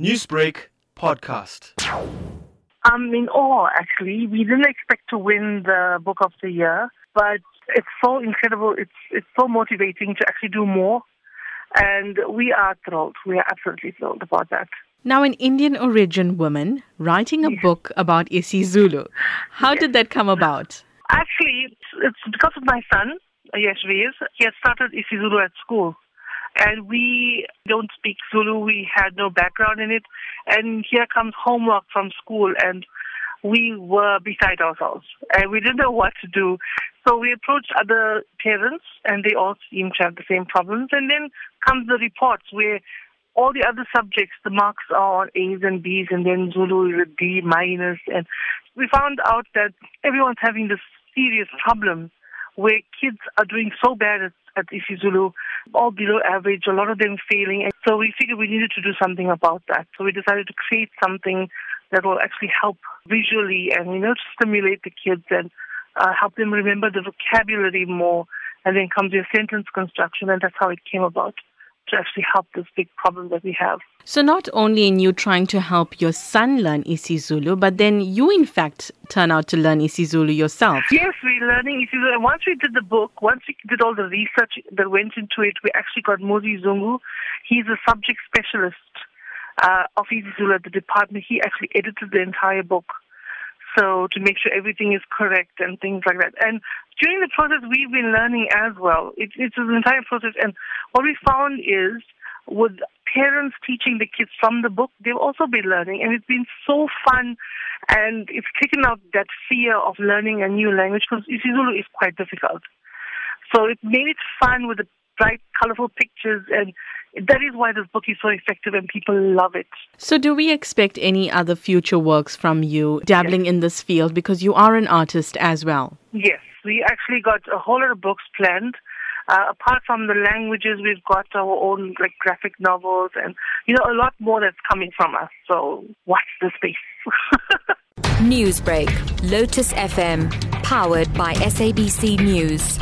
Newsbreak podcast. I'm in awe, actually. We didn't expect to win the Book of the Year, but it's so incredible. It's it's so motivating to actually do more, and we are thrilled. We are absolutely thrilled about that. Now, an Indian origin woman writing a Yes. book about isiZulu. How Yes. did that come about? Actually, it's, it's because of my son, Yeshviz. He had started isiZulu at school. And we don't speak Zulu. We had no background in it. And here comes homework from school. And we were beside ourselves. And we didn't know what to do. So we approached other parents, and they all seemed to have the same problems. And then comes the reports where all the other subjects, the marks are on A's and B's, and then Zulu is a D minus. And we found out that everyone's having this serious problem where kids are doing so bad at, at isiZulu, all below average, a lot of them failing. And so we figured we needed to do something about that. So we decided to create something that will actually help visually and, you know, stimulate the kids and uh, help them remember the vocabulary more. And then comes your sentence construction, and that's how it came about to actually help this big problem that we have. So, not only in you trying to help your son learn isiZulu, but then you, in fact, turn out to learn isiZulu yourself. Yes, we're learning isiZulu. And once we did the book, once we did all the research that went into it, we actually got Mozi Zungu. He's a subject specialist uh, of isiZulu at the department. He actually edited the entire book. So to make sure everything is correct and things like that. And during the process, we've been learning as well. It, it's an entire process. And what we found is with parents teaching the kids from the book, they've also been learning. And it's been so fun. And it's taken out that fear of learning a new language because isiZulu is quite difficult. So it made it fun with the bright, colorful pictures. And that is why this book is so effective and people love it. So, do we expect any other future works from you dabbling in this field because you are an artist as well? Yes, we actually got a whole lot of books planned. Uh, apart from the languages, we've got our own like graphic novels and you know a lot more that's coming from us. So watch the space. Newsbreak, Lotus FM, powered by SABC News.